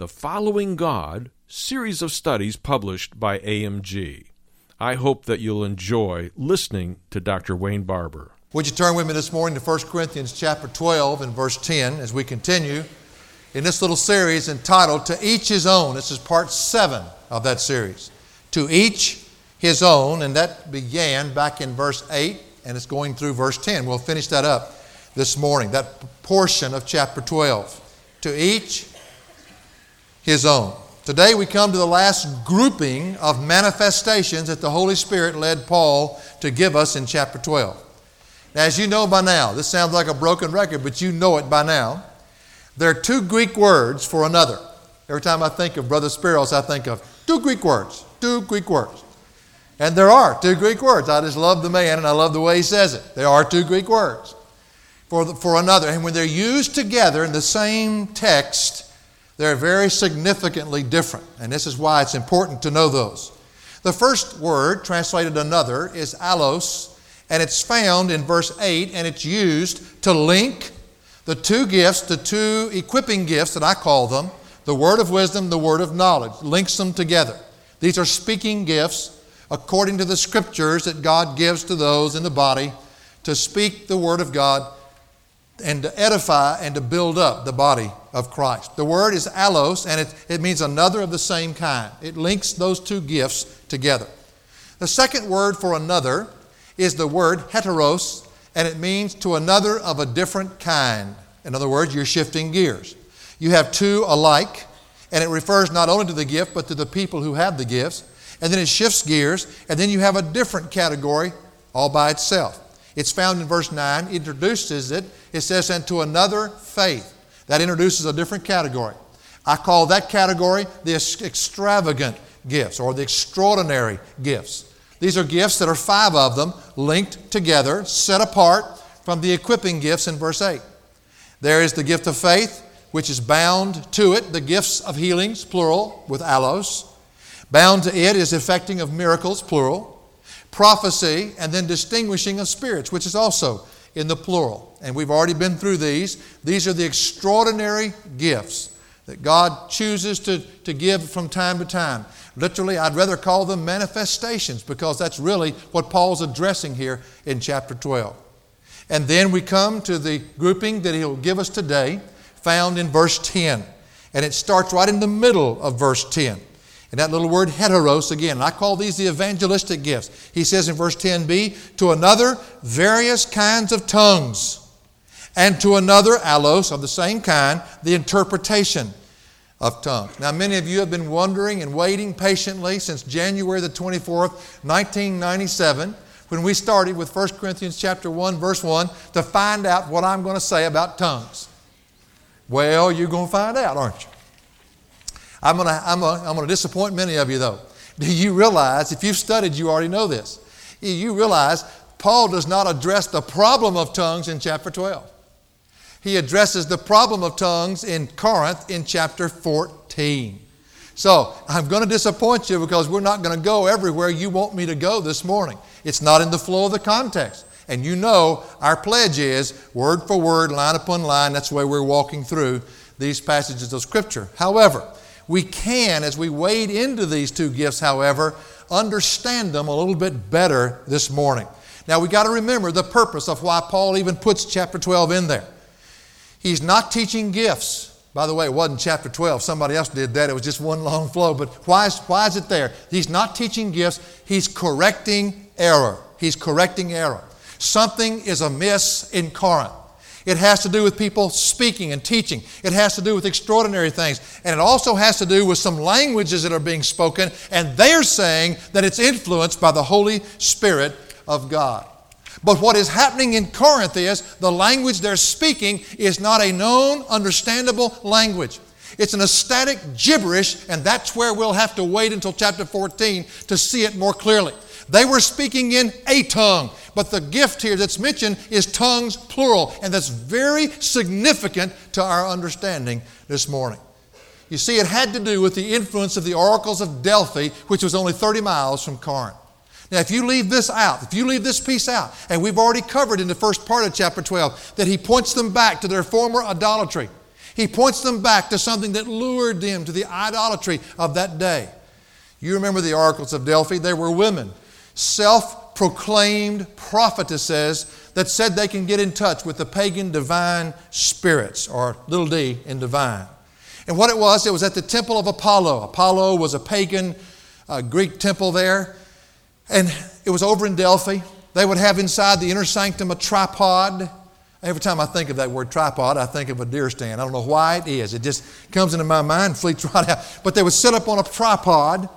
The Following God series of studies published by AMG. I hope that you'll enjoy listening to Dr. Wayne Barber. Would you turn with me this morning to 1 Corinthians chapter 12 and verse 10 as we continue in this little series entitled To Each His Own. This is part 7 of that series. To each his own, and that began back in verse 8 and it's going through verse 10. We'll finish that up this morning, that portion of chapter 12. To each his own. Today we come to the last grouping of manifestations that the Holy Spirit led Paul to give us in chapter 12. Now, as you know by now, this sounds like a broken record, but you know it by now. There are two Greek words for another. Every time I think of Brother Spiros, I think of two Greek words, two Greek words. And there are two Greek words. I just love the man and I love the way he says it. There are two Greek words for, the, for another. And when they're used together in the same text, they're very significantly different, and this is why it's important to know those. The first word, translated another, is allos, and it's found in verse 8, and it's used to link the two gifts, the two equipping gifts that I call them, the word of wisdom, the word of knowledge, links them together. These are speaking gifts according to the scriptures that God gives to those in the body to speak the word of God and to edify and to build up the body of Christ. The word is allos, and it, it means another of the same kind. It links those two gifts together. The second word for another is the word heteros, and it means to another of a different kind. In other words, you're shifting gears. You have two alike, and it refers not only to the gift, but to the people who have the gifts. And then it shifts gears, and then you have a different category all by itself. It's found in verse 9, introduces it. It says, and to another faith. That introduces a different category. I call that category the extravagant gifts or the extraordinary gifts. These are gifts that are five of them linked together, set apart from the equipping gifts in verse 8. There is the gift of faith, which is bound to it, the gifts of healings, plural, with allos. Bound to it is effecting of miracles, plural. Prophecy, and then distinguishing of spirits, which is also in the plural. And we've already been through these. These are the extraordinary gifts that God chooses to, to give from time to time. Literally, I'd rather call them manifestations because that's really what Paul's addressing here in chapter 12. And then we come to the grouping that he'll give us today, found in verse 10. And it starts right in the middle of verse 10. And that little word heteros again, I call these the evangelistic gifts. He says in verse 10b, to another, various kinds of tongues, and to another, allos, of the same kind, the interpretation of tongues. Now, many of you have been wondering and waiting patiently since January the 24th, 1997, when we started with 1 Corinthians chapter 1, verse 1, to find out what I'm going to say about tongues. Well, you're going to find out, aren't you? I'm going to I'm gonna, I'm gonna disappoint many of you, though. Do you realize, if you've studied, you already know this. You realize Paul does not address the problem of tongues in chapter 12. He addresses the problem of tongues in Corinth in chapter 14. So I'm going to disappoint you because we're not going to go everywhere you want me to go this morning. It's not in the flow of the context. And you know our pledge is word for word, line upon line. That's the way we're walking through these passages of Scripture. However, we can, as we wade into these two gifts, however, understand them a little bit better this morning. Now, we got to remember the purpose of why Paul even puts chapter 12 in there. He's not teaching gifts By the way, it wasn't chapter 12. Somebody else did that. It was just one long flow. But why is, why is it there? He's not teaching gifts, he's correcting error. He's correcting error. Something is amiss in Corinth. It has to do with people speaking and teaching. It has to do with extraordinary things. And it also has to do with some languages that are being spoken, and they're saying that it's influenced by the Holy Spirit of God. But what is happening in Corinth is the language they're speaking is not a known, understandable language. It's an ecstatic gibberish, and that's where we'll have to wait until chapter 14 to see it more clearly. They were speaking in a tongue, but the gift here that's mentioned is tongues plural, and that's very significant to our understanding this morning. You see, it had to do with the influence of the oracles of Delphi, which was only 30 miles from Corinth. Now, if you leave this out, if you leave this piece out, and we've already covered in the first part of chapter 12 that he points them back to their former idolatry, he points them back to something that lured them to the idolatry of that day. You remember the oracles of Delphi? They were women, self proclaimed prophetesses that said they can get in touch with the pagan divine spirits, or little d in divine. And what it was, it was at the temple of Apollo. Apollo was a pagan uh, Greek temple there. And it was over in Delphi. They would have inside the inner sanctum a tripod. Every time I think of that word tripod, I think of a deer stand. I don't know why it is. It just comes into my mind, fleets right out. But they would sit up on a tripod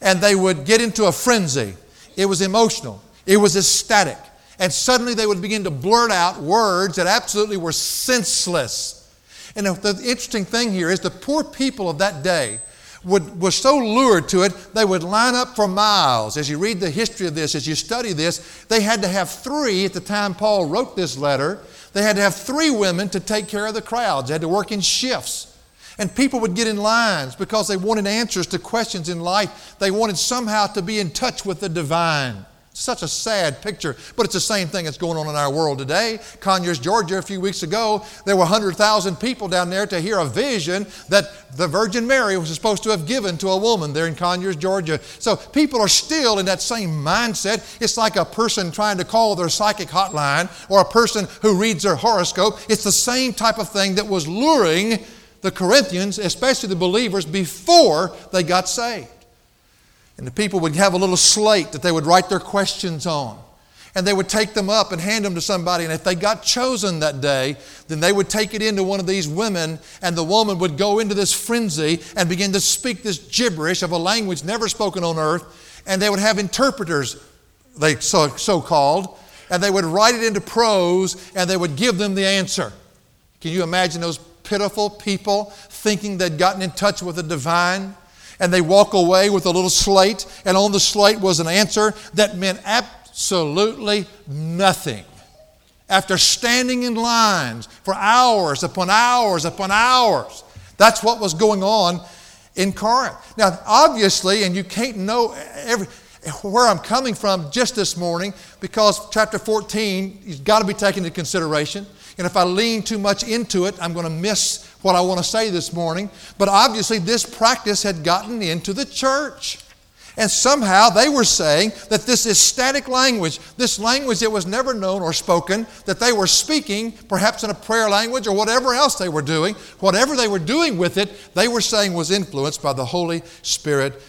and they would get into a frenzy. It was emotional, it was ecstatic. And suddenly they would begin to blurt out words that absolutely were senseless. And the interesting thing here is the poor people of that day would, was so lured to it, they would line up for miles. As you read the history of this, as you study this, they had to have three at the time Paul wrote this letter. They had to have three women to take care of the crowds. They had to work in shifts. And people would get in lines because they wanted answers to questions in life. They wanted somehow to be in touch with the divine. Such a sad picture, but it's the same thing that's going on in our world today. Conyers, Georgia, a few weeks ago, there were 100,000 people down there to hear a vision that the Virgin Mary was supposed to have given to a woman there in Conyers, Georgia. So people are still in that same mindset. It's like a person trying to call their psychic hotline or a person who reads their horoscope. It's the same type of thing that was luring the Corinthians, especially the believers, before they got saved. And the people would have a little slate that they would write their questions on. And they would take them up and hand them to somebody. And if they got chosen that day, then they would take it into one of these women, and the woman would go into this frenzy and begin to speak this gibberish of a language never spoken on earth. And they would have interpreters, they so, so called, and they would write it into prose and they would give them the answer. Can you imagine those pitiful people thinking they'd gotten in touch with the divine? and they walk away with a little slate, and on the slate was an answer that meant absolutely nothing. After standing in lines for hours upon hours upon hours, that's what was going on in Corinth. Now, obviously, and you can't know every, where I'm coming from just this morning because chapter 14 has got to be taken into consideration. And if I lean too much into it, I'm going to miss what I want to say this morning. But obviously, this practice had gotten into the church. And somehow they were saying that this ecstatic language, this language that was never known or spoken, that they were speaking, perhaps in a prayer language or whatever else they were doing, whatever they were doing with it, they were saying was influenced by the Holy Spirit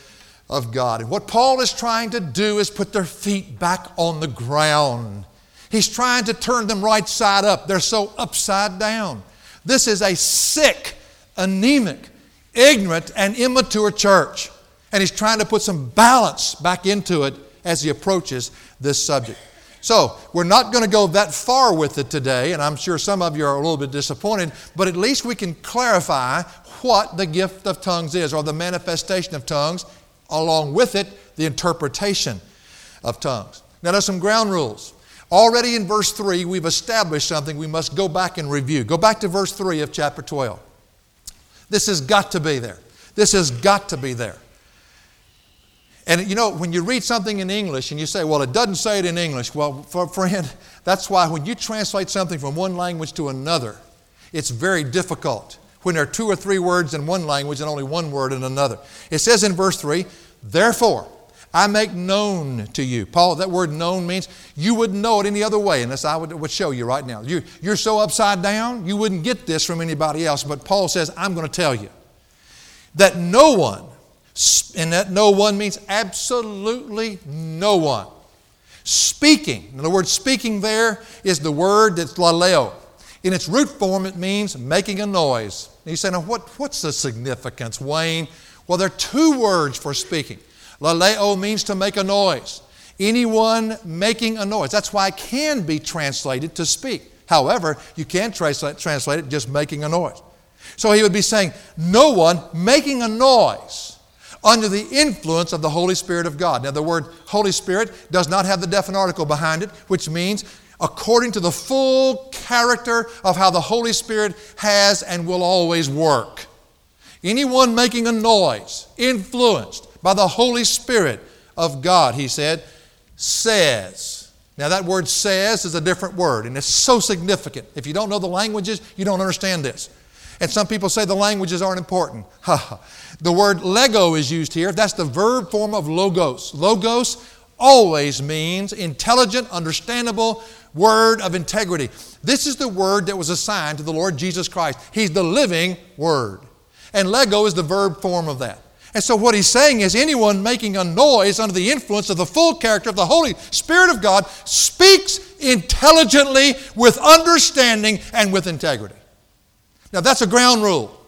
of God. And what Paul is trying to do is put their feet back on the ground. He's trying to turn them right side up. They're so upside down. This is a sick, anemic, ignorant, and immature church. And he's trying to put some balance back into it as he approaches this subject. So, we're not going to go that far with it today, and I'm sure some of you are a little bit disappointed, but at least we can clarify what the gift of tongues is, or the manifestation of tongues, along with it, the interpretation of tongues. Now, there's some ground rules. Already in verse 3, we've established something we must go back and review. Go back to verse 3 of chapter 12. This has got to be there. This has got to be there. And you know, when you read something in English and you say, well, it doesn't say it in English, well, friend, that's why when you translate something from one language to another, it's very difficult when there are two or three words in one language and only one word in another. It says in verse 3, therefore, I make known to you. Paul, that word known means you wouldn't know it any other way unless I would, would show you right now. You, you're so upside down, you wouldn't get this from anybody else. But Paul says, I'm going to tell you that no one, and that no one means absolutely no one, speaking. In other words, speaking there is the word that's laleo. In its root form, it means making a noise. And you say, now what, what's the significance, Wayne? Well, there are two words for speaking. Laleo means to make a noise. Anyone making a noise. That's why it can be translated to speak. However, you can translate, translate it just making a noise. So he would be saying, no one making a noise under the influence of the Holy Spirit of God. Now, the word Holy Spirit does not have the definite article behind it, which means according to the full character of how the Holy Spirit has and will always work. Anyone making a noise, influenced by the Holy Spirit of God, he said, says. Now, that word says is a different word, and it's so significant. If you don't know the languages, you don't understand this. And some people say the languages aren't important. the word lego is used here. That's the verb form of logos. Logos always means intelligent, understandable word of integrity. This is the word that was assigned to the Lord Jesus Christ. He's the living word. And lego is the verb form of that. And so, what he's saying is anyone making a noise under the influence of the full character of the Holy Spirit of God speaks intelligently with understanding and with integrity. Now, that's a ground rule.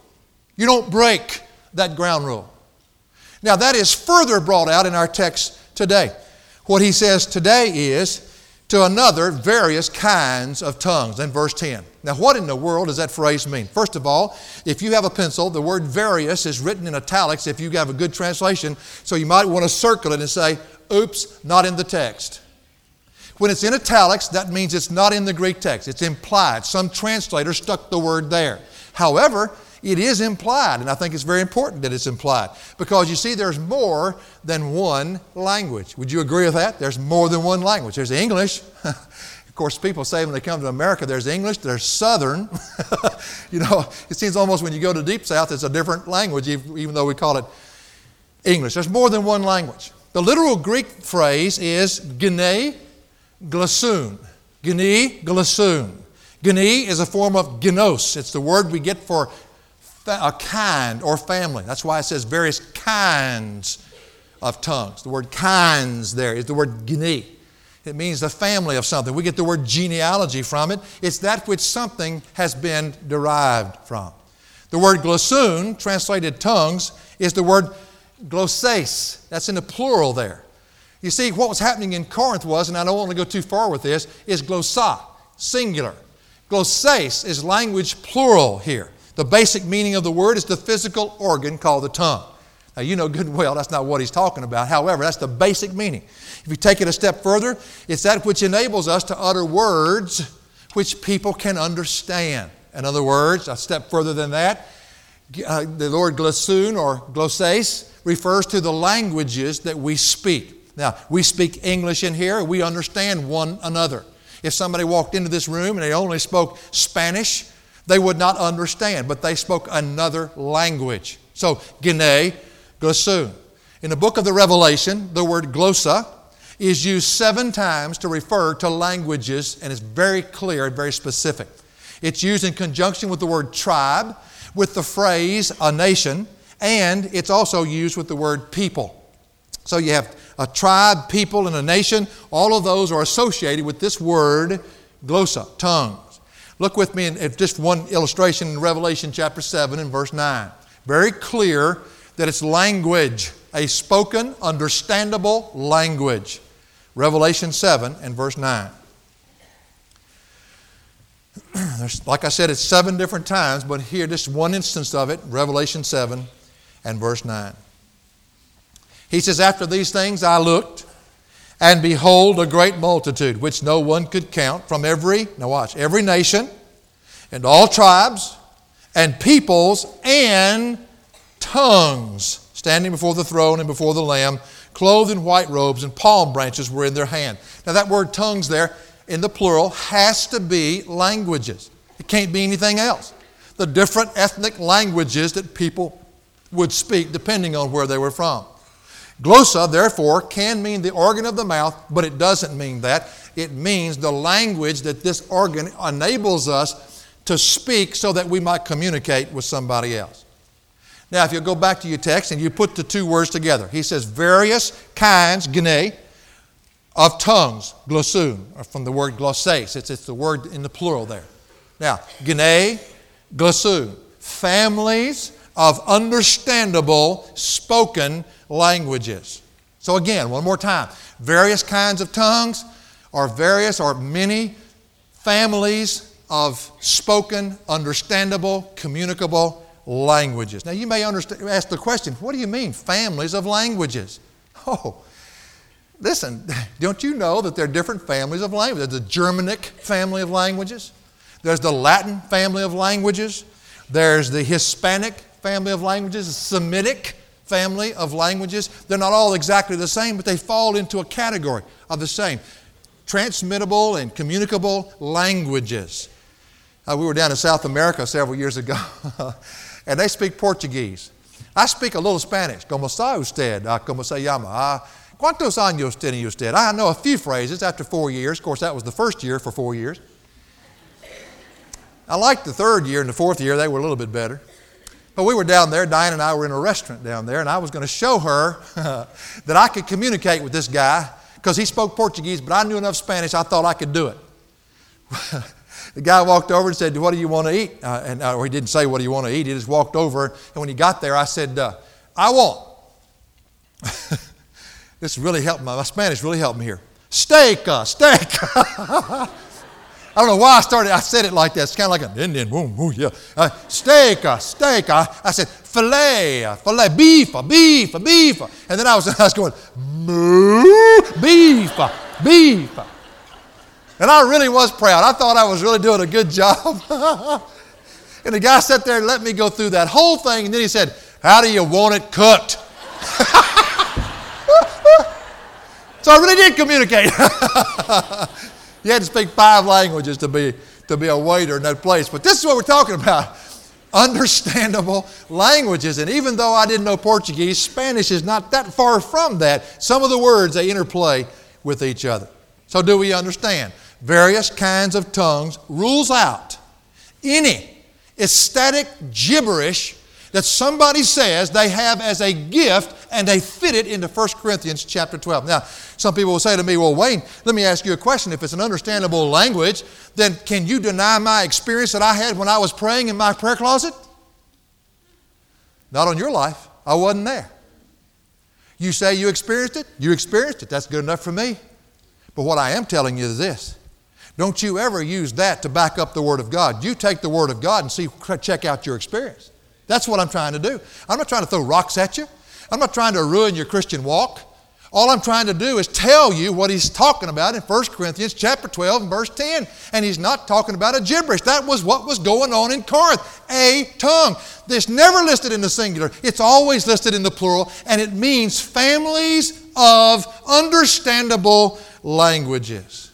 You don't break that ground rule. Now, that is further brought out in our text today. What he says today is to another various kinds of tongues in verse 10. Now, what in the world does that phrase mean? First of all, if you have a pencil, the word various is written in italics if you have a good translation, so you might want to circle it and say, oops, not in the text. When it's in italics, that means it's not in the Greek text. It's implied. Some translator stuck the word there. However, it is implied, and I think it's very important that it's implied because you see, there's more than one language. Would you agree with that? There's more than one language. There's English. of course, people say when they come to America, there's English, there's Southern. you know, it seems almost when you go to Deep South, it's a different language, even though we call it English. There's more than one language. The literal Greek phrase is gene glasoon. Gene glasoon. Gene is a form of genos. It's the word we get for a kind or family. That's why it says various kinds of tongues. The word kinds there is the word gene. It means the family of something. We get the word genealogy from it. It's that which something has been derived from. The word glossoon, translated tongues, is the word glosses. That's in the plural there. You see, what was happening in Corinth was, and I don't want to go too far with this, is glossa, singular. Glosses is language plural here. The basic meaning of the word is the physical organ called the tongue. Now, you know good and well that's not what he's talking about. However, that's the basic meaning. If you take it a step further, it's that which enables us to utter words which people can understand. In other words, a step further than that, uh, the Lord glossoon or glosses refers to the languages that we speak. Now, we speak English in here, we understand one another. If somebody walked into this room and they only spoke Spanish, they would not understand, but they spoke another language. So, Gene, glossoon. In the book of the Revelation, the word glossa is used seven times to refer to languages, and it's very clear and very specific. It's used in conjunction with the word tribe, with the phrase a nation, and it's also used with the word people. So you have a tribe, people, and a nation. All of those are associated with this word, glossa, tongues. Look with me at just one illustration in Revelation chapter 7 and verse 9. Very clear that it's language, a spoken, understandable language. Revelation 7 and verse 9. There's, like I said, it's seven different times, but here, just one instance of it, Revelation 7 and verse 9. He says, After these things I looked, and behold, a great multitude, which no one could count, from every, now watch, every nation, and all tribes, and peoples, and tongues, standing before the throne and before the Lamb, clothed in white robes, and palm branches were in their hand. Now, that word tongues there, in the plural, has to be languages. It can't be anything else. The different ethnic languages that people would speak depending on where they were from. Glossa, therefore, can mean the organ of the mouth, but it doesn't mean that. It means the language that this organ enables us to speak so that we might communicate with somebody else. Now, if you go back to your text and you put the two words together, he says, various kinds, gene, of tongues, glossun, from the word glosses. It's, it's the word in the plural there. Now, gene, glossun, families of understandable spoken languages. So, again, one more time various kinds of tongues, or various or many families of spoken, understandable, communicable languages. Now, you may ask the question what do you mean, families of languages? Oh, listen, don't you know that there are different families of languages? There's the Germanic family of languages, there's the Latin family of languages, there's the Hispanic family of languages, the Semitic family of languages. They're not all exactly the same, but they fall into a category of the same transmittable and communicable languages. Uh, we were down in South America several years ago, and they speak Portuguese. I speak a little Spanish. Como está usted? Uh, como se llama? Uh, ¿Cuántos años tiene usted? I know a few phrases after four years. Of course, that was the first year for four years. I liked the third year and the fourth year, they were a little bit better. But we were down there, Diane and I were in a restaurant down there, and I was going to show her that I could communicate with this guy because he spoke Portuguese, but I knew enough Spanish, I thought I could do it. the guy walked over and said, What do you want to eat? Uh, and, uh, he didn't say, What do you want to eat? He just walked over, and when he got there, I said, uh, I want. this really helped my, my Spanish really helped me here. Steak, uh, steak. I don't know why I started, I said it like that. It's kind of like an Indian, boom, boom, yeah. Uh, steak, uh, steak. Uh, I said, filet, uh, filet, beef, uh, beef, uh, beef. And then I was, I was going, moo, beef, uh, beef. And I really was proud. I thought I was really doing a good job. and the guy sat there and let me go through that whole thing. And then he said, How do you want it cooked? so I really did communicate. You had to speak five languages to be, to be a waiter in that place. But this is what we're talking about understandable languages. And even though I didn't know Portuguese, Spanish is not that far from that. Some of the words they interplay with each other. So, do we understand? Various kinds of tongues rules out any ecstatic gibberish that somebody says they have as a gift and they fit it into 1 Corinthians chapter 12. Now, some people will say to me, Well, Wayne, let me ask you a question. If it's an understandable language, then can you deny my experience that I had when I was praying in my prayer closet? Not on your life. I wasn't there. You say you experienced it? You experienced it. That's good enough for me. But what I am telling you is this don't you ever use that to back up the Word of God. You take the Word of God and see, check out your experience. That's what I'm trying to do. I'm not trying to throw rocks at you. I'm not trying to ruin your Christian walk. All I'm trying to do is tell you what he's talking about in 1 Corinthians chapter 12 and verse 10. And he's not talking about a gibberish. That was what was going on in Corinth. A tongue. It's never listed in the singular. It's always listed in the plural. And it means families of understandable languages.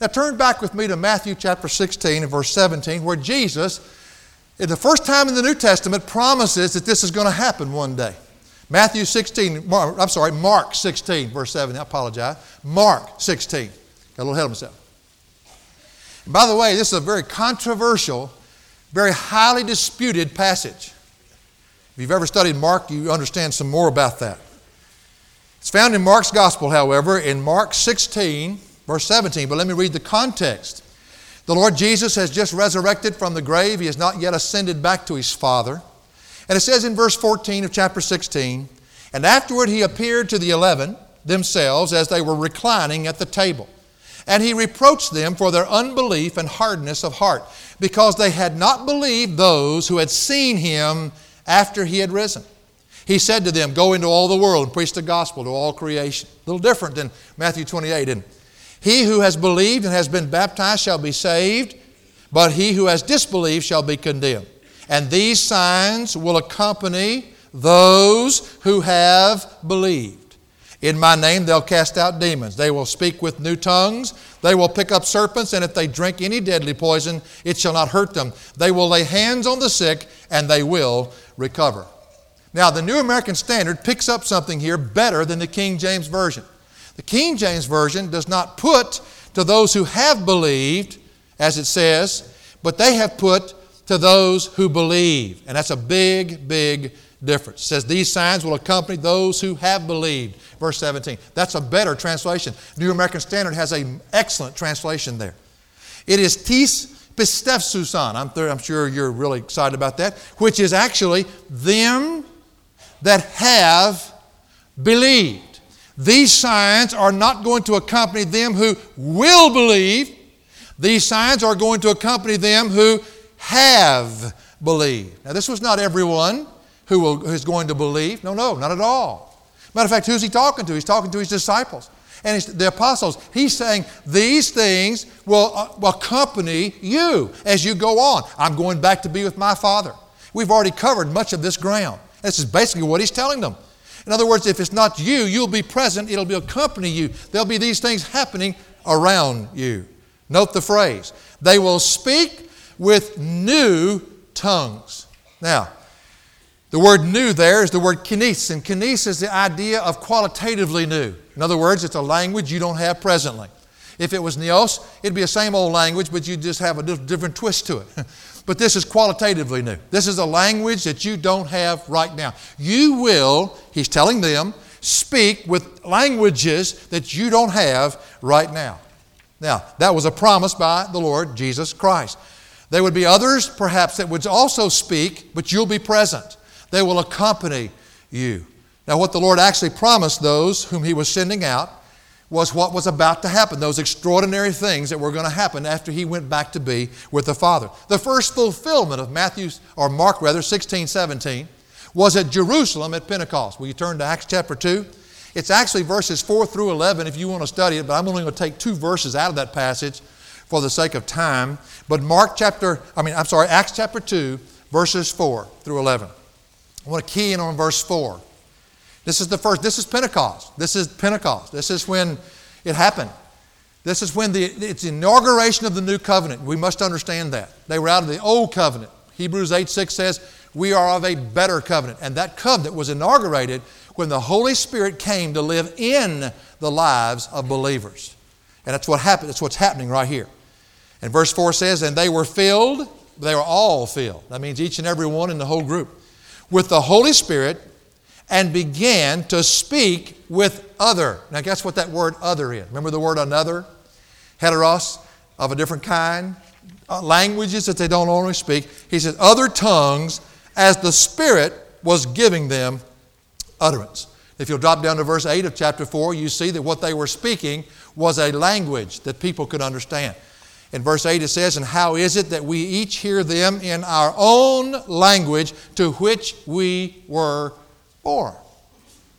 Now turn back with me to Matthew chapter 16 and verse 17 where Jesus the first time in the New Testament promises that this is going to happen one day. Matthew 16, Mark, I'm sorry, Mark 16, verse 7. I apologize. Mark 16. Got a little ahead of myself. And by the way, this is a very controversial, very highly disputed passage. If you've ever studied Mark, you understand some more about that. It's found in Mark's Gospel, however, in Mark 16, verse 17. But let me read the context. The Lord Jesus has just resurrected from the grave. He has not yet ascended back to his Father. And it says in verse 14 of chapter 16, And afterward he appeared to the eleven themselves as they were reclining at the table. And he reproached them for their unbelief and hardness of heart, because they had not believed those who had seen him after he had risen. He said to them, Go into all the world and preach the gospel to all creation. A little different than Matthew 28, isn't it? He who has believed and has been baptized shall be saved, but he who has disbelieved shall be condemned. And these signs will accompany those who have believed. In my name they'll cast out demons. They will speak with new tongues. They will pick up serpents, and if they drink any deadly poison, it shall not hurt them. They will lay hands on the sick, and they will recover. Now, the New American Standard picks up something here better than the King James Version. The King James Version does not put to those who have believed, as it says, but they have put to those who believe. And that's a big, big difference. It says, These signs will accompany those who have believed. Verse 17. That's a better translation. New American Standard has an excellent translation there. It is tis pistefsusan. I'm, I'm sure you're really excited about that, which is actually them that have believed. These signs are not going to accompany them who will believe. These signs are going to accompany them who have believed. Now, this was not everyone who, will, who is going to believe. No, no, not at all. Matter of fact, who's he talking to? He's talking to his disciples and the apostles. He's saying these things will, uh, will accompany you as you go on. I'm going back to be with my Father. We've already covered much of this ground. This is basically what he's telling them. In other words, if it's not you, you'll be present, it'll be accompany you. There'll be these things happening around you. Note the phrase. They will speak with new tongues. Now, the word new there is the word kainos, and kainos is the idea of qualitatively new. In other words, it's a language you don't have presently. If it was neos, it'd be the same old language, but you'd just have a different twist to it. But this is qualitatively new. This is a language that you don't have right now. You will, he's telling them, speak with languages that you don't have right now. Now, that was a promise by the Lord Jesus Christ. There would be others, perhaps, that would also speak, but you'll be present. They will accompany you. Now, what the Lord actually promised those whom He was sending out was what was about to happen, those extraordinary things that were going to happen after he went back to be with the Father. The first fulfillment of Matthew, or Mark rather, 16, 17, was at Jerusalem at Pentecost. Will you turn to Acts chapter 2? It's actually verses 4 through 11 if you want to study it, but I'm only going to take two verses out of that passage for the sake of time. But Mark chapter, I mean, I'm sorry, Acts chapter 2, verses 4 through 11. I want to key in on verse 4. This is the first, this is Pentecost. This is Pentecost. This is when it happened. This is when the, it's the inauguration of the new covenant. We must understand that. They were out of the old covenant. Hebrews 8 6 says, We are of a better covenant. And that covenant was inaugurated when the Holy Spirit came to live in the lives of believers. And that's what happened. That's what's happening right here. And verse 4 says, And they were filled, they were all filled. That means each and every one in the whole group. With the Holy Spirit and began to speak with other. Now, guess what that word other is? Remember the word another? Heteros, of a different kind. Uh, languages that they don't normally speak. He said, other tongues as the Spirit was giving them utterance. If you'll drop down to verse 8 of chapter 4, you see that what they were speaking was a language that people could understand. In verse 8 it says, And how is it that we each hear them in our own language to which we were born.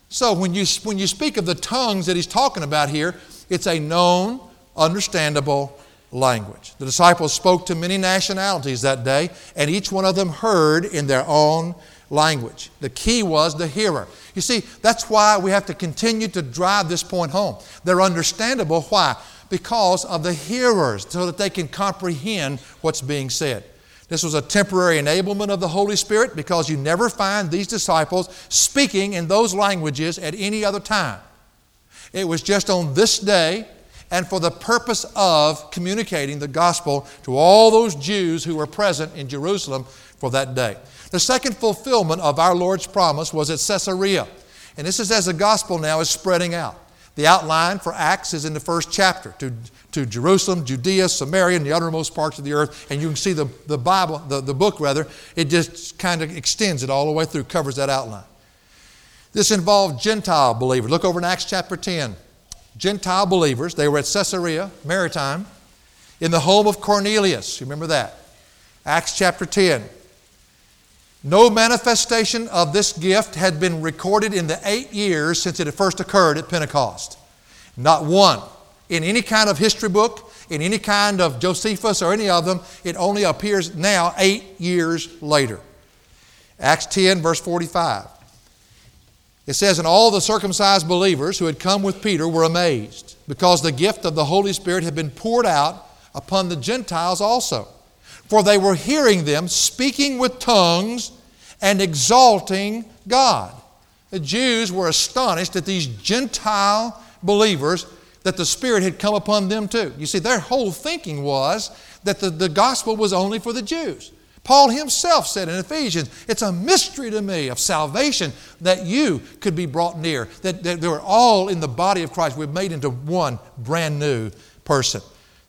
So when you, when you speak of the tongues that he's talking about here, it's a known, understandable language. The disciples spoke to many nationalities that day, and each one of them heard in their own language. The key was the hearer. You see, that's why we have to continue to drive this point home. They're understandable. Why? Because of the hearers, so that they can comprehend what's being said. This was a temporary enablement of the Holy Spirit because you never find these disciples speaking in those languages at any other time. It was just on this day and for the purpose of communicating the gospel to all those Jews who were present in Jerusalem for that day. The second fulfillment of our Lord's promise was at Caesarea. And this is as the gospel now is spreading out. The outline for Acts is in the first chapter to, to Jerusalem, Judea, Samaria, and the uttermost parts of the earth. And you can see the, the Bible, the, the book rather, it just kind of extends it all the way through, covers that outline. This involved Gentile believers. Look over in Acts chapter 10. Gentile believers, they were at Caesarea Maritima in the home of Cornelius. You remember that? Acts chapter 10. No manifestation of this gift had been recorded in the eight years since it had first occurred at Pentecost. Not one. In any kind of history book, in any kind of Josephus or any of them, it only appears now eight years later. Acts 10, verse 45. It says, And all the circumcised believers who had come with Peter were amazed, because the gift of the Holy Spirit had been poured out upon the Gentiles also. For they were hearing them speaking with tongues and exalting God. The Jews were astonished at these Gentile believers that the Spirit had come upon them too. You see, their whole thinking was that the, the gospel was only for the Jews. Paul himself said in Ephesians, It's a mystery to me of salvation that you could be brought near, that, that they were all in the body of Christ. We're made into one brand new person.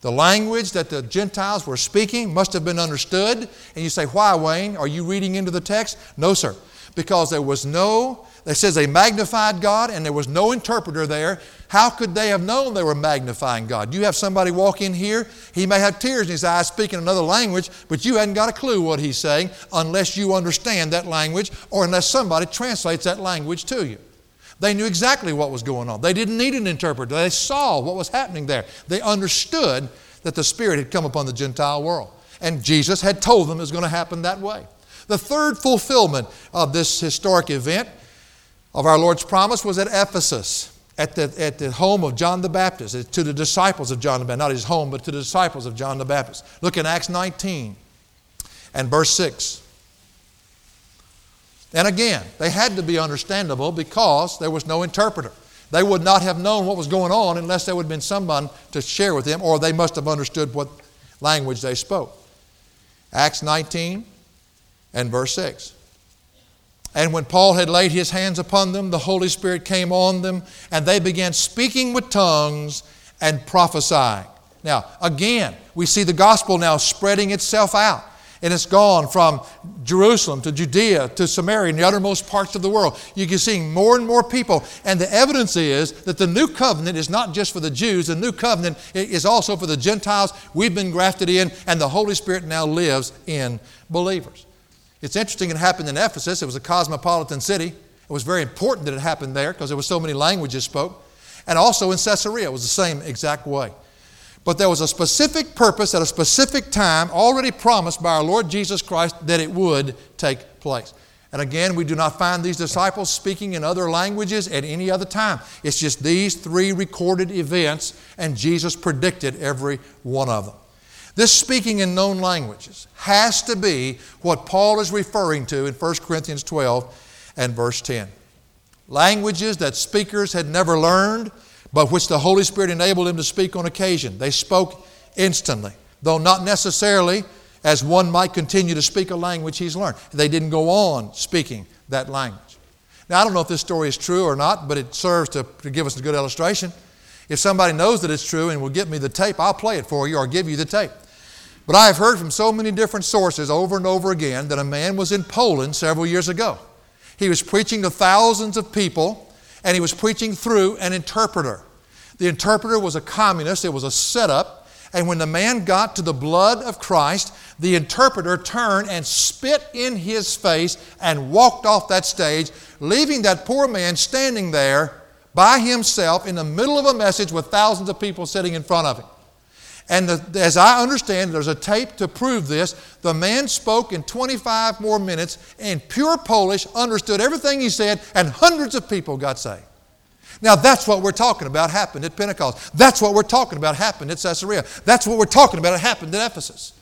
The language that the Gentiles were speaking must have been understood. And you say, Why, Wayne? Are you reading into the text? No, sir. Because there was no it says they magnified God and there was no interpreter there. How could they have known they were magnifying God? You have somebody walk in here, he may have tears in his eyes speaking another language, but you hadn't got a clue what he's saying unless you understand that language or unless somebody translates that language to you. They knew exactly what was going on. They didn't need an interpreter. They saw what was happening there. They understood that the Spirit had come upon the Gentile world. And Jesus had told them it was going to happen that way. The third fulfillment of this historic event of our Lord's promise was at Ephesus, at the, at the home of John the Baptist, to the disciples of John the Baptist, not his home, but to the disciples of John the Baptist. Look in Acts 19 and verse 6. And again, they had to be understandable because there was no interpreter. They would not have known what was going on unless there would have been someone to share with them, or they must have understood what language they spoke. Acts 19 and verse 6. And when Paul had laid his hands upon them, the Holy Spirit came on them, and they began speaking with tongues and prophesying. Now, again, we see the gospel now spreading itself out. And it's gone from Jerusalem to Judea to Samaria and the uttermost parts of the world. You can see more and more people. And the evidence is that the new covenant is not just for the Jews, the new covenant is also for the Gentiles. We've been grafted in, and the Holy Spirit now lives in believers. It's interesting it happened in Ephesus. It was a cosmopolitan city. It was very important that it happened there because there were so many languages spoke. And also in Caesarea, it was the same exact way. But there was a specific purpose at a specific time already promised by our Lord Jesus Christ that it would take place. And again, we do not find these disciples speaking in other languages at any other time. It's just these three recorded events, and Jesus predicted every one of them. This speaking in known languages has to be what Paul is referring to in 1 Corinthians 12 and verse 10. Languages that speakers had never learned, but which the Holy Spirit enabled them to speak on occasion. They spoke instantly, though not necessarily as one might continue to speak a language he's learned. They didn't go on speaking that language. Now, I don't know if this story is true or not, but it serves to, to give us a good illustration. If somebody knows that it's true and will get me the tape, I'll play it for you or give you the tape. But I have heard from so many different sources over and over again that a man was in Poland several years ago. He was preaching to thousands of people, and he was preaching through an interpreter. The interpreter was a communist, it was a setup. And when the man got to the blood of Christ, the interpreter turned and spit in his face and walked off that stage, leaving that poor man standing there by himself in the middle of a message with thousands of people sitting in front of him. And the, as I understand, there's a tape to prove this. The man spoke in 25 more minutes in pure Polish, understood everything he said, and hundreds of people got saved. Now, that's what we're talking about happened at Pentecost. That's what we're talking about happened at Caesarea. That's what we're talking about happened at Ephesus.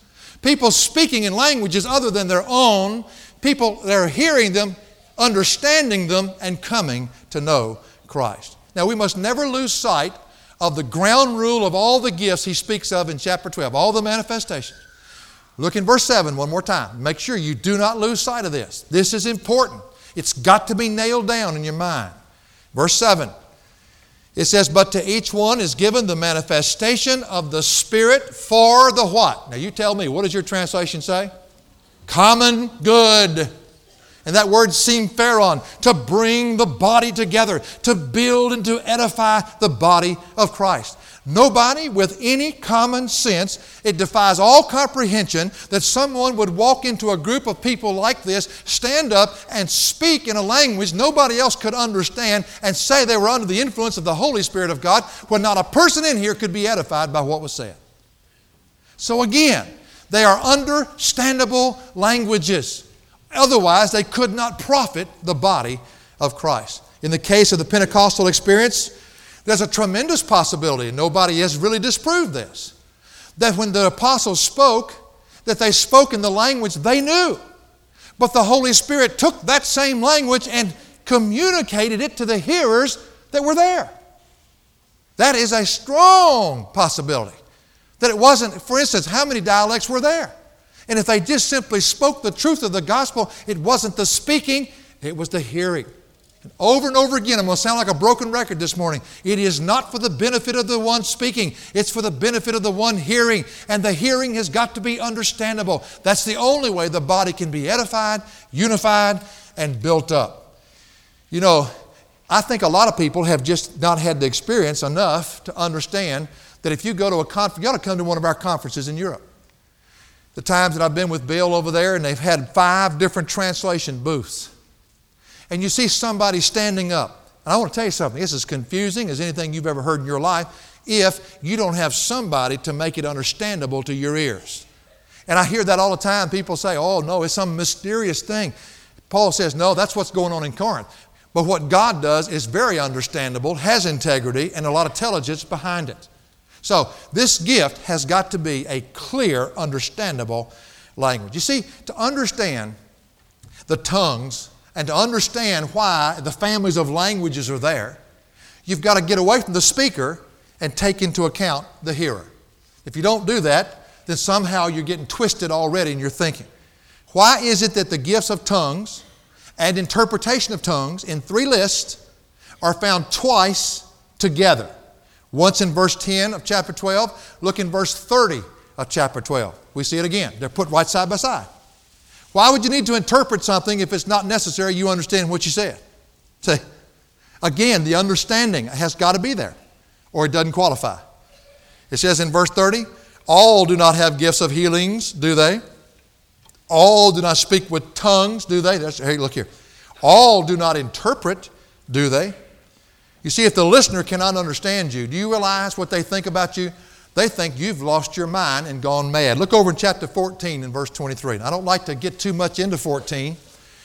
People speaking in languages other than their own, people that are hearing them, understanding them, and coming to know Christ. Now, we must never lose sight of the ground rule of all the gifts he speaks of in chapter 12, all the manifestations. Look in verse 7 one more time. Make sure you do not lose sight of this. This is important. It's got to be nailed down in your mind. Verse 7 it says, But to each one is given the manifestation of the Spirit for the what? Now you tell me, what does your translation say? Common good. And that word seemed sympheron, to bring the body together, to build and to edify the body of Christ. Nobody with any common sense, it defies all comprehension that someone would walk into a group of people like this, stand up and speak in a language nobody else could understand, and say they were under the influence of the Holy Spirit of God when not a person in here could be edified by what was said. So again, they are understandable languages. Otherwise, they could not profit the body of Christ. In the case of the Pentecostal experience, there's a tremendous possibility, and nobody has really disproved this, that when the apostles spoke, that they spoke in the language they knew. But the Holy Spirit took that same language and communicated it to the hearers that were there. That is a strong possibility. That it wasn't, for instance, how many dialects were there? And if they just simply spoke the truth of the gospel, it wasn't the speaking, it was the hearing. And over and over again, I'm going to sound like a broken record this morning. It is not for the benefit of the one speaking, it's for the benefit of the one hearing. And the hearing has got to be understandable. That's the only way the body can be edified, unified, and built up. You know, I think a lot of people have just not had the experience enough to understand that if you go to a conference, you ought to come to one of our conferences in Europe. The times that I've been with Bill over there, and they've had five different translation booths and you see somebody standing up. And I want to tell you something, it's as confusing as anything you've ever heard in your life if you don't have somebody to make it understandable to your ears. And I hear that all the time. People say, oh, no, it's some mysterious thing. Paul says, no, that's what's going on in Corinth. But what God does is very understandable, has integrity, and a lot of intelligence behind it. So this gift has got to be a clear, understandable language. You see, to understand the tongues and to understand why the families of languages are there, you've got to get away from the speaker and take into account the hearer. If you don't do that, then somehow you're getting twisted already in your thinking. Why is it that the gifts of tongues and interpretation of tongues in three lists are found twice together? Once in verse 10 of chapter 12, look in verse 30 of chapter 12. We see it again. They're put right side by side. Why would you need to interpret something if it's not necessary you understand what you said? Say, again, the understanding has got to be there, or it doesn't qualify. It says in verse 30, all do not have gifts of healings, do they? All do not speak with tongues, do they? That's, hey, look here. All do not interpret, do they? You see, if the listener cannot understand you, do you realize what they think about you? They think you've lost your mind and gone mad. Look over in chapter 14 and verse 23. I don't like to get too much into 14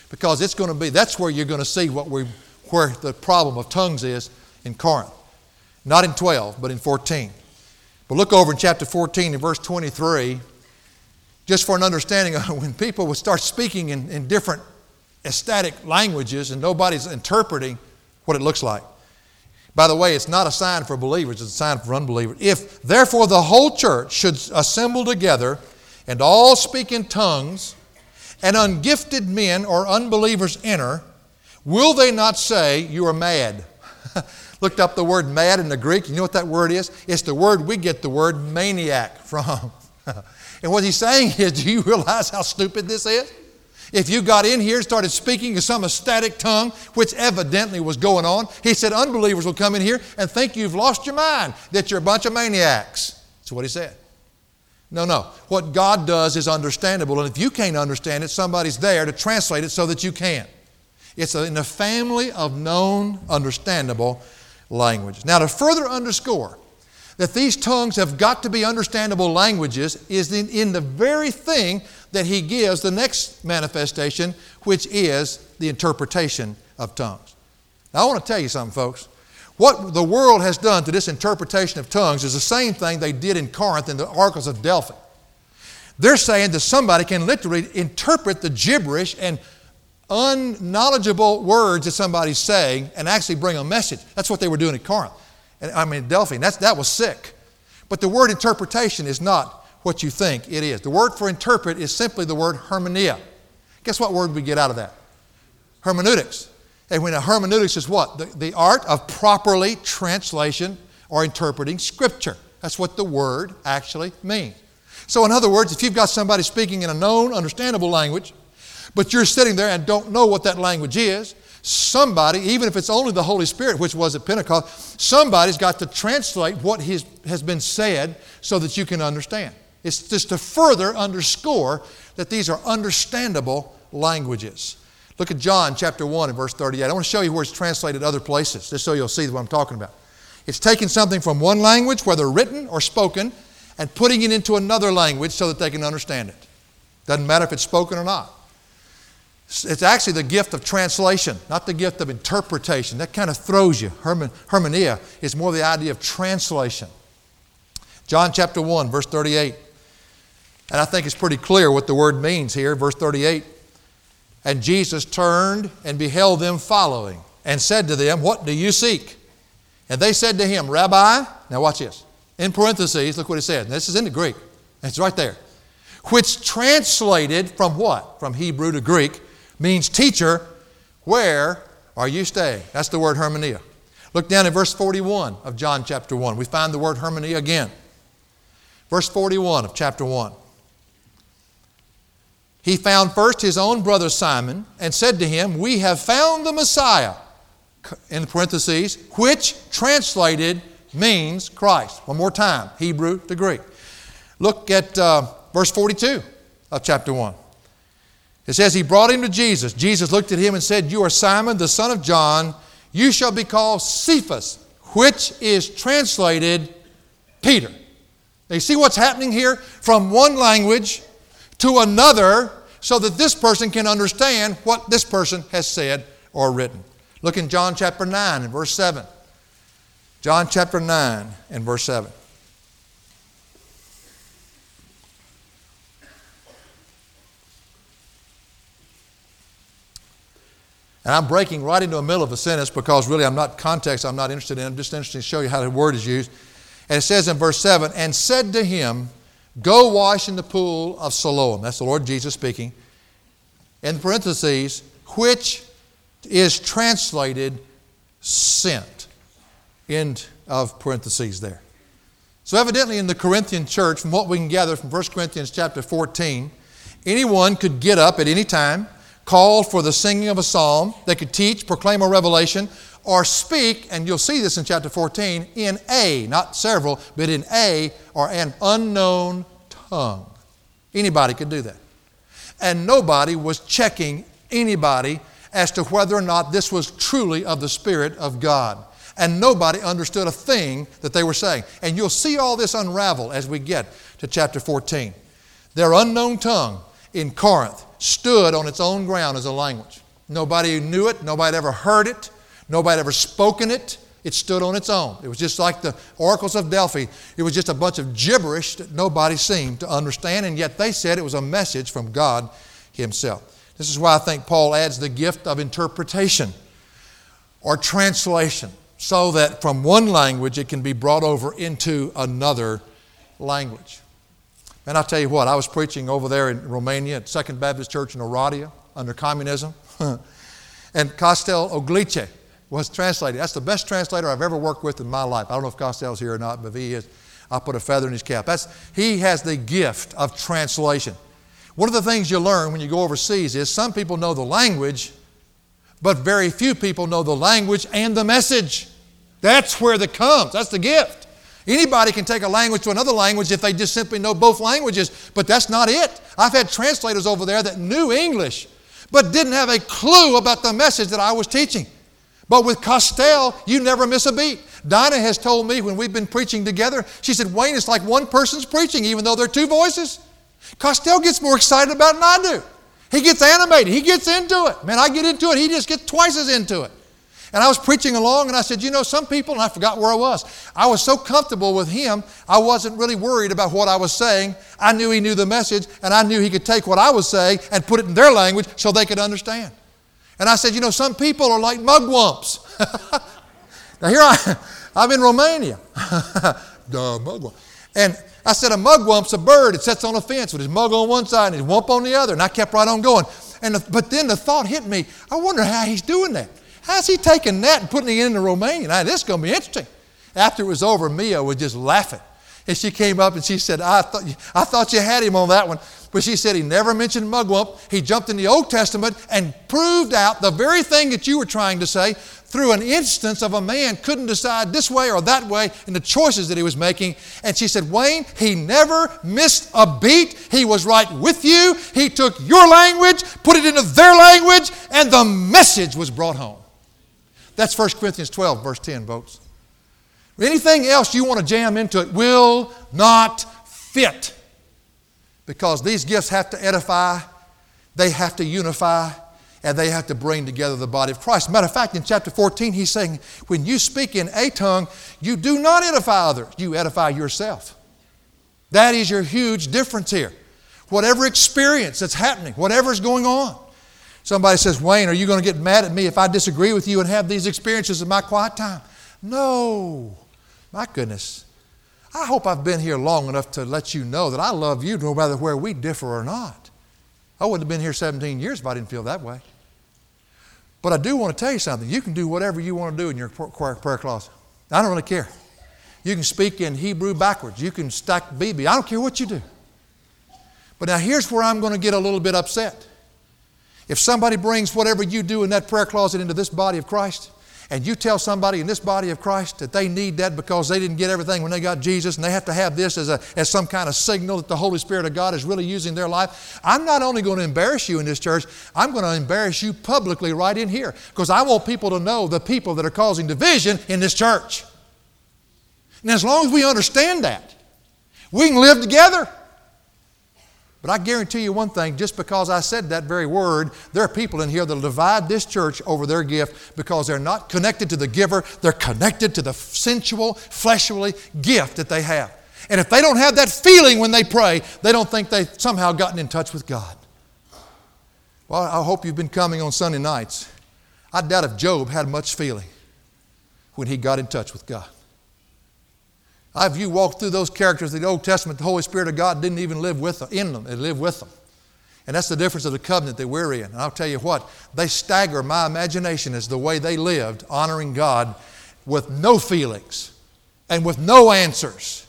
because it's going to be, that's where you're going to see what we, where the problem of tongues is in Corinth. Not in 12, but in 14. But look over in chapter 14 and verse 23, just for an understanding of when people would start speaking in, in different ecstatic languages and nobody's interpreting what it looks like. By the way, it's not a sign for believers, it's a sign for unbelievers. If therefore the whole church should assemble together and all speak in tongues, and ungifted men or unbelievers enter, will they not say, You are mad? Looked up the word mad in the Greek. You know what that word is? It's the word we get the word maniac from. and what he's saying is, Do you realize how stupid this is? If you got in here and started speaking in some ecstatic tongue, which evidently was going on, he said unbelievers will come in here and think you've lost your mind, that you're a bunch of maniacs. That's what he said. No, no. What God does is understandable, and if you can't understand it, somebody's there to translate it so that you can. It's in a family of known, understandable languages. Now, to further underscore that these tongues have got to be understandable languages is in, in the very thing that he gives the next manifestation, which is the interpretation of tongues. Now, I want to tell you something, folks. What the world has done to this interpretation of tongues is the same thing they did in Corinth in the oracles of Delphi. They're saying that somebody can literally interpret the gibberish and unknowledgeable words that somebody's saying and actually bring a message. That's what they were doing at Corinth. And, I mean, Delphi. That's, that was sick. But the word interpretation is not what you think it is. The word for interpret is simply the word hermeneia. Guess what word we get out of that? Hermeneutics. And when a hermeneutics is what? The, the art of properly translation or interpreting Scripture. That's what the word actually means. So, in other words, if you've got somebody speaking in a known, understandable language, but you're sitting there and don't know what that language is, somebody, even if it's only the Holy Spirit, which was at Pentecost, somebody's got to translate what has been said so that you can understand. It's just to further underscore that these are understandable languages. Look at John chapter 1 and verse 38. I want to show you where it's translated other places, just so you'll see what I'm talking about. It's taking something from one language, whether written or spoken, and putting it into another language so that they can understand it. Doesn't matter if it's spoken or not. It's actually the gift of translation, not the gift of interpretation. That kind of throws you. Hermen, hermeneia is more the idea of translation. John chapter 1, verse 38. And I think it's pretty clear what the word means here. Verse 38 And Jesus turned and beheld them following, and said to them, What do you seek? And they said to him, Rabbi, now watch this. In parentheses, look what he said. This is in the Greek. It's right there. Which translated from what? From Hebrew to Greek means teacher, where are you staying? That's the word hermeneia. Look down at verse 41 of John chapter 1. We find the word hermeneia again. Verse 41 of chapter 1. He found first his own brother Simon and said to him, We have found the Messiah, in parentheses, which translated means Christ. One more time, Hebrew to Greek. Look at uh, verse 42 of chapter 1. It says, He brought him to Jesus. Jesus looked at him and said, You are Simon, the son of John. You shall be called Cephas, which is translated Peter. Now, you see what's happening here? From one language to another, so that this person can understand what this person has said or written. Look in John chapter 9 and verse 7. John chapter 9 and verse 7. And I'm breaking right into the middle of a sentence because really I'm not context, I'm not interested in. I'm just interested to show you how the word is used. And it says in verse 7 and said to him, Go wash in the pool of Siloam. That's the Lord Jesus speaking. In parentheses, which is translated sent. End of parentheses there. So, evidently, in the Corinthian church, from what we can gather from 1 Corinthians chapter 14, anyone could get up at any time called for the singing of a psalm. They could teach, proclaim a revelation, or speak, and you'll see this in chapter 14, in a, not several, but in a or an unknown tongue. Anybody could do that. And nobody was checking anybody as to whether or not this was truly of the Spirit of God. And nobody understood a thing that they were saying. And you'll see all this unravel as we get to chapter 14. Their unknown tongue in Corinth stood on its own ground as a language. Nobody knew it, nobody ever heard it, nobody ever spoken it. It stood on its own. It was just like the oracles of Delphi. It was just a bunch of gibberish that nobody seemed to understand, and yet they said it was a message from God Himself. This is why I think Paul adds the gift of interpretation or translation so that from one language it can be brought over into another language. And I'll tell you what, I was preaching over there in Romania at Second Baptist Church in Oradea under communism. and Costel Oglice was translated. That's the best translator I've ever worked with in my life. I don't know if Costel's here or not, but if he is, I'll put a feather in his cap. That's, he has the gift of translation. One of the things you learn when you go overseas is some people know the language, but very few people know the language and the message. That's where the comes. That's the gift. Anybody can take a language to another language if they just simply know both languages, but that's not it. I've had translators over there that knew English, but didn't have a clue about the message that I was teaching. But with Costel, you never miss a beat. Dinah has told me when we've been preaching together, she said, Wayne, it's like one person's preaching, even though there are two voices. Costel gets more excited about it than I do. He gets animated, he gets into it. Man, I get into it, he just gets twice as into it. And I was preaching along and I said, You know, some people, and I forgot where I was, I was so comfortable with him, I wasn't really worried about what I was saying. I knew he knew the message, and I knew he could take what I was saying and put it in their language so they could understand. And I said, You know, some people are like mugwumps. now, here I I'm in Romania. Duh, mugwump. And I said, A mugwump's a bird. It sits on a fence with his mug on one side and his wump on the other. And I kept right on going. And but then the thought hit me I wonder how he's doing that. How's he taking that and putting it into Romanian? Now, this is going to be interesting. After it was over, Mia was just laughing. And she came up and she said, I thought, I thought you had him on that one. But she said he never mentioned mugwump. He jumped in the Old Testament and proved out the very thing that you were trying to say through an instance of a man couldn't decide this way or that way in the choices that he was making. And she said, Wayne, he never missed a beat. He was right with you. He took your language, put it into their language, and the message was brought home. That's 1 Corinthians 12, verse 10, folks. Anything else you want to jam into it will not fit. Because these gifts have to edify, they have to unify, and they have to bring together the body of Christ. Matter of fact, in chapter 14, he's saying, when you speak in a tongue, you do not edify others, you edify yourself. That is your huge difference here. Whatever experience that's happening, whatever is going on, Somebody says, Wayne, are you going to get mad at me if I disagree with you and have these experiences in my quiet time? No. My goodness. I hope I've been here long enough to let you know that I love you no matter where we differ or not. I wouldn't have been here 17 years if I didn't feel that way. But I do want to tell you something. You can do whatever you want to do in your prayer closet. I don't really care. You can speak in Hebrew backwards. You can stack BB. I don't care what you do. But now here's where I'm going to get a little bit upset. If somebody brings whatever you do in that prayer closet into this body of Christ, and you tell somebody in this body of Christ that they need that because they didn't get everything when they got Jesus and they have to have this as, a, as some kind of signal that the Holy Spirit of God is really using their life, I'm not only going to embarrass you in this church, I'm going to embarrass you publicly right in here because I want people to know the people that are causing division in this church. And as long as we understand that, we can live together. But I guarantee you one thing just because I said that very word, there are people in here that'll divide this church over their gift because they're not connected to the giver, they're connected to the sensual, fleshly gift that they have. And if they don't have that feeling when they pray, they don't think they've somehow gotten in touch with God. Well, I hope you've been coming on Sunday nights. I doubt if Job had much feeling when he got in touch with God. If you walk through those characters of the Old Testament, the Holy Spirit of God didn't even live with them, in them, it lived with them. And that's the difference of the covenant that we're in. And I'll tell you what, they stagger my imagination as the way they lived, honoring God with no feelings and with no answers,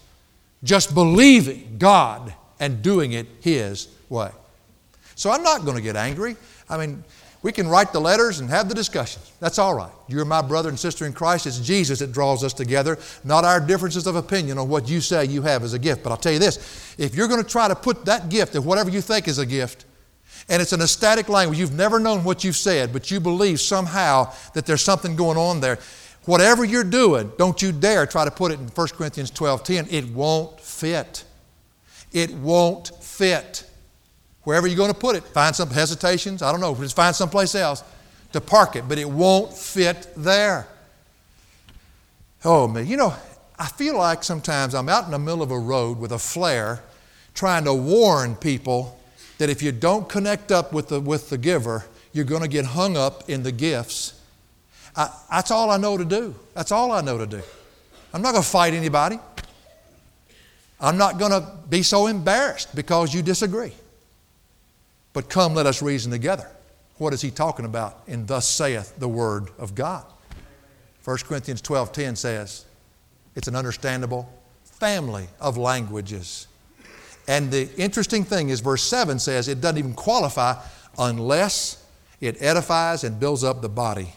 just believing God and doing it His way. So I'm not going to get angry. I mean, we can write the letters and have the discussions. That's all right. You're my brother and sister in Christ. It's Jesus that draws us together, not our differences of opinion on what you say you have as a gift. But I'll tell you this if you're going to try to put that gift, of whatever you think is a gift, and it's an ecstatic language, you've never known what you've said, but you believe somehow that there's something going on there. Whatever you're doing, don't you dare try to put it in 1 Corinthians 12 10. It won't fit. It won't fit wherever you're going to put it. Find some hesitations, I don't know, just find someplace else to park it, but it won't fit there. Oh, man, you know, I feel like sometimes I'm out in the middle of a road with a flare trying to warn people that if you don't connect up with the, with the giver, you're going to get hung up in the gifts. I, that's all I know to do. That's all I know to do. I'm not going to fight anybody. I'm not going to be so embarrassed because you disagree. But come, let us reason together. What is he talking about in thus saith the word of God? 1 Corinthians 12:10 says, it's an understandable family of languages. And the interesting thing is verse 7 says it doesn't even qualify unless it edifies and builds up the body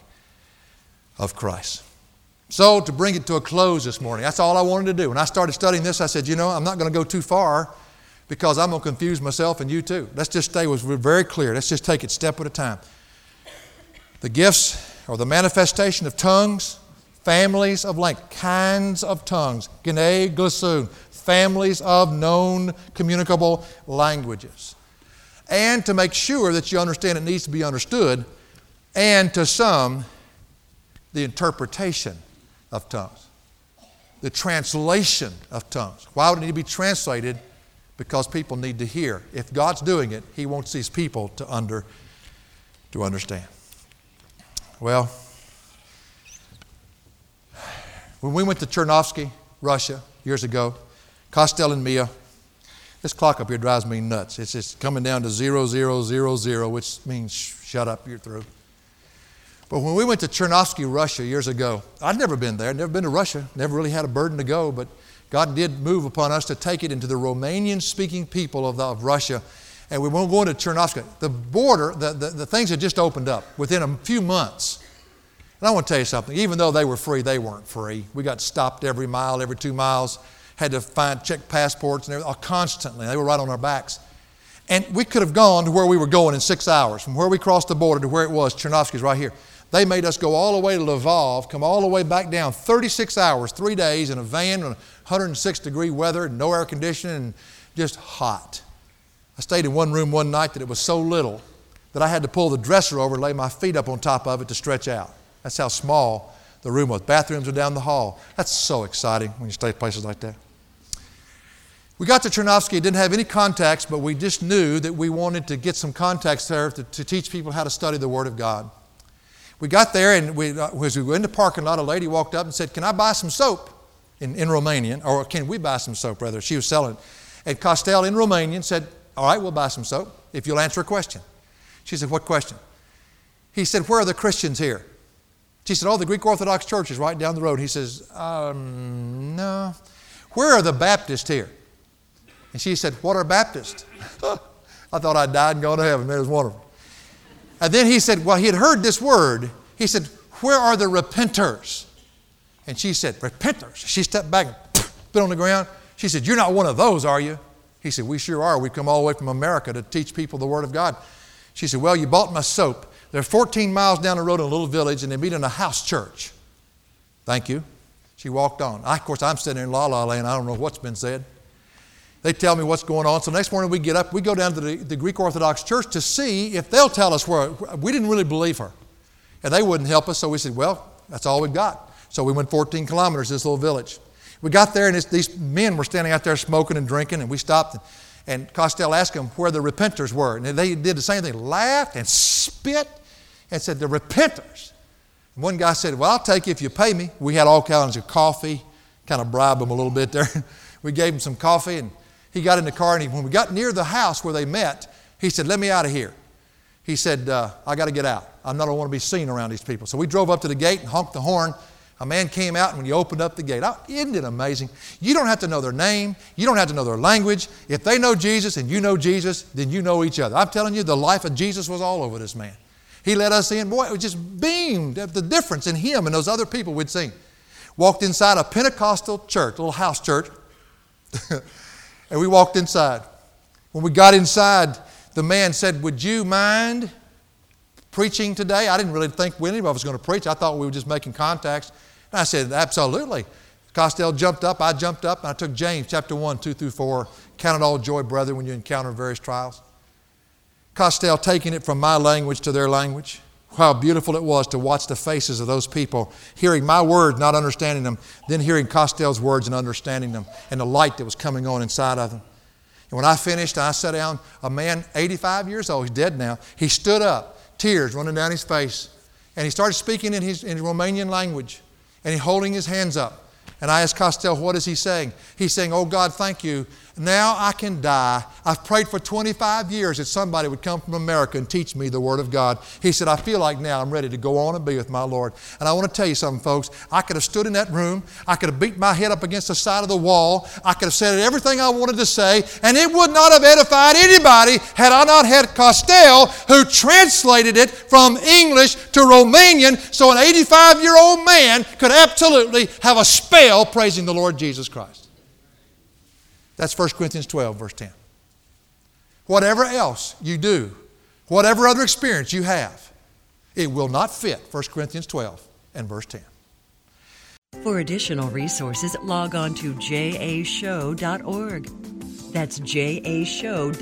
of Christ. So, to bring it to a close this morning, that's all I wanted to do. When I started studying this, I said, you know, I'm not going to go too far because I'm going to confuse myself and you too. Let's just stay with very clear. Let's just take it step at a time. The gifts or the manifestation of tongues, families of language, kinds of tongues, gene, glusun, families of known communicable languages. And to make sure that you understand it needs to be understood, and to some, the interpretation of tongues, the translation of tongues. Why would it need to be translated? Because people need to hear. If God's doing it, He wants these people to, under, to understand. Well, when we went to Chernovsky, Russia, years ago, Costel and Mia, this clock up here drives me nuts. It's just coming down to zero, zero, zero, zero, which means shut up, you're through. But when we went to Chernovsky, Russia, years ago, I'd never been there, never been to Russia, never really had a burden to go, but God did move upon us to take it into the Romanian speaking people of, the, of Russia. And we won't go into Chernovsky. The border, the, the, the things had just opened up within a few months. And I want to tell you something. Even though they were free, they weren't free. We got stopped every mile, every two miles, had to find, check passports and everything, constantly. They were right on our backs. And we could have gone to where we were going in six hours. From where we crossed the border to where it was, Chernovsky's right here. They made us go all the way to Lvov, come all the way back down, 36 hours, three days in a van, 106 degree weather, no air conditioning, and just hot. I stayed in one room one night that it was so little that I had to pull the dresser over and lay my feet up on top of it to stretch out. That's how small the room was. Bathrooms are down the hall. That's so exciting when you stay at places like that. We got to Chernovsky, didn't have any contacts, but we just knew that we wanted to get some contacts there to, to teach people how to study the Word of God. We got there, and we, uh, as we went in the parking lot, a lady walked up and said, Can I buy some soap in, in Romanian? Or can we buy some soap, rather? She was selling it. And Costel in Romanian said, All right, we'll buy some soap if you'll answer a question. She said, What question? He said, Where are the Christians here? She said, Oh, the Greek Orthodox Church is right down the road. He says, um, No. Where are the Baptists here? And she said, What are Baptists? I thought I'd died and gone to heaven. That was wonderful. And then he said, Well, he had heard this word. He said, Where are the repenters? And she said, Repenters. She stepped back and spit on the ground. She said, You're not one of those, are you? He said, We sure are. We've come all the way from America to teach people the Word of God. She said, Well, you bought my soap. They're 14 miles down the road in a little village, and they meet in a house church. Thank you. She walked on. I, of course, I'm sitting in La La Land. I don't know what's been said. They tell me what's going on. So next morning we get up, we go down to the, the Greek Orthodox Church to see if they'll tell us where. We didn't really believe her. And they wouldn't help us, so we said, well, that's all we've got. So we went 14 kilometers to this little village. We got there, and these men were standing out there smoking and drinking, and we stopped. And, and Costel asked them where the repenters were. And they did the same thing, laughed and spit and said, The repenters. And one guy said, Well, I'll take you if you pay me. We had all kinds of coffee, kind of bribed them a little bit there. we gave him some coffee, and he got in the car, and he, when we got near the house where they met, he said, Let me out of here. He said, uh, I got to get out. I'm not going to want to be seen around these people. So we drove up to the gate and honked the horn. A man came out, and when he opened up the gate, isn't it amazing? You don't have to know their name, you don't have to know their language. If they know Jesus and you know Jesus, then you know each other. I'm telling you, the life of Jesus was all over this man. He let us in. Boy, it just beamed at the difference in him and those other people we'd seen. Walked inside a Pentecostal church, a little house church. And we walked inside. When we got inside, the man said, Would you mind preaching today? I didn't really think anybody was going to preach. I thought we were just making contacts. And I said, Absolutely. Costel jumped up, I jumped up, and I took James chapter 1, 2 through 4. Count it all joy, brother, when you encounter various trials. Costel taking it from my language to their language. How beautiful it was to watch the faces of those people, hearing my words, not understanding them, then hearing Costel's words and understanding them, and the light that was coming on inside of them. And when I finished, I sat down, a man, 85 years old, he's dead now, he stood up, tears running down his face, and he started speaking in his in Romanian language, and he holding his hands up. And I asked Costel, what is he saying? He's saying, Oh God, thank you now I can die. I've prayed for 25 years that somebody would come from America and teach me the Word of God. He said, I feel like now I'm ready to go on and be with my Lord. And I want to tell you something, folks. I could have stood in that room. I could have beat my head up against the side of the wall. I could have said everything I wanted to say, and it would not have edified anybody had I not had Costel who translated it from English to Romanian so an 85 year old man could absolutely have a spell praising the Lord Jesus Christ. That's 1 Corinthians 12, verse 10. Whatever else you do, whatever other experience you have, it will not fit 1 Corinthians 12 and verse 10. For additional resources, log on to jashow.org. That's jashow.org.